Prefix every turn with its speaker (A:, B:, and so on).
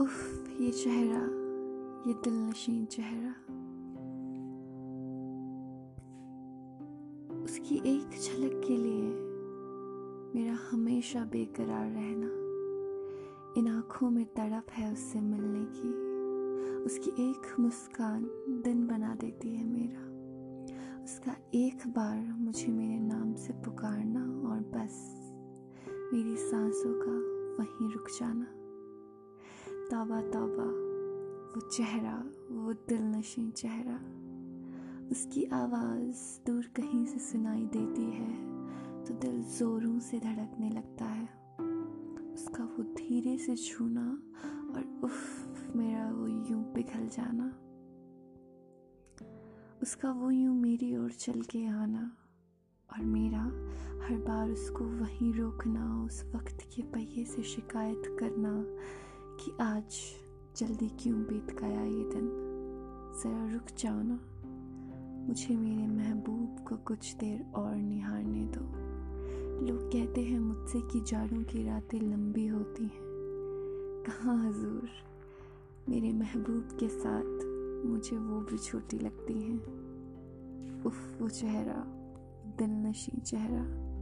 A: ये चेहरा, ये दिल नशीन चेहरा। उसकी एक झलक के लिए मेरा हमेशा बेकरार रहना, इन आँखों में तड़प है उससे मिलने की। उसकी एक मुस्कान दिन बना देती है मेरा। उसका एक बार मुझे मेरे नाम से पुकारना और बस मेरी सांसों का वहीं रुक जाना। तौबा तौबा। वो चेहरा, वो दिल नशी चेहरा। उसकी आवाज़ दूर कहीं से सुनाई देती है तो दिल ज़ोरों से धड़कने लगता है। उसका वो धीरे से छूना और उफ, मेरा वो यूँ पिघल जाना। उसका वो यूँ मेरी ओर चल के आना और मेरा हर बार उसको वहीं रोकना, उस वक्त के पहिए से शिकायत करना कि आज जल्दी क्यों बीत गया ये दिन? ज़रा रुक जाओ ना। मुझे मेरे महबूब को कुछ देर और निहारने दो। लोग कहते हैं मुझसे कि जाड़ों की रातें लंबी होती हैं। कहाँ हजूर? मेरे महबूब के साथ मुझे वो भी छोटी लगती हैं। उफ, वो चेहरा दिल नशी चेहरा।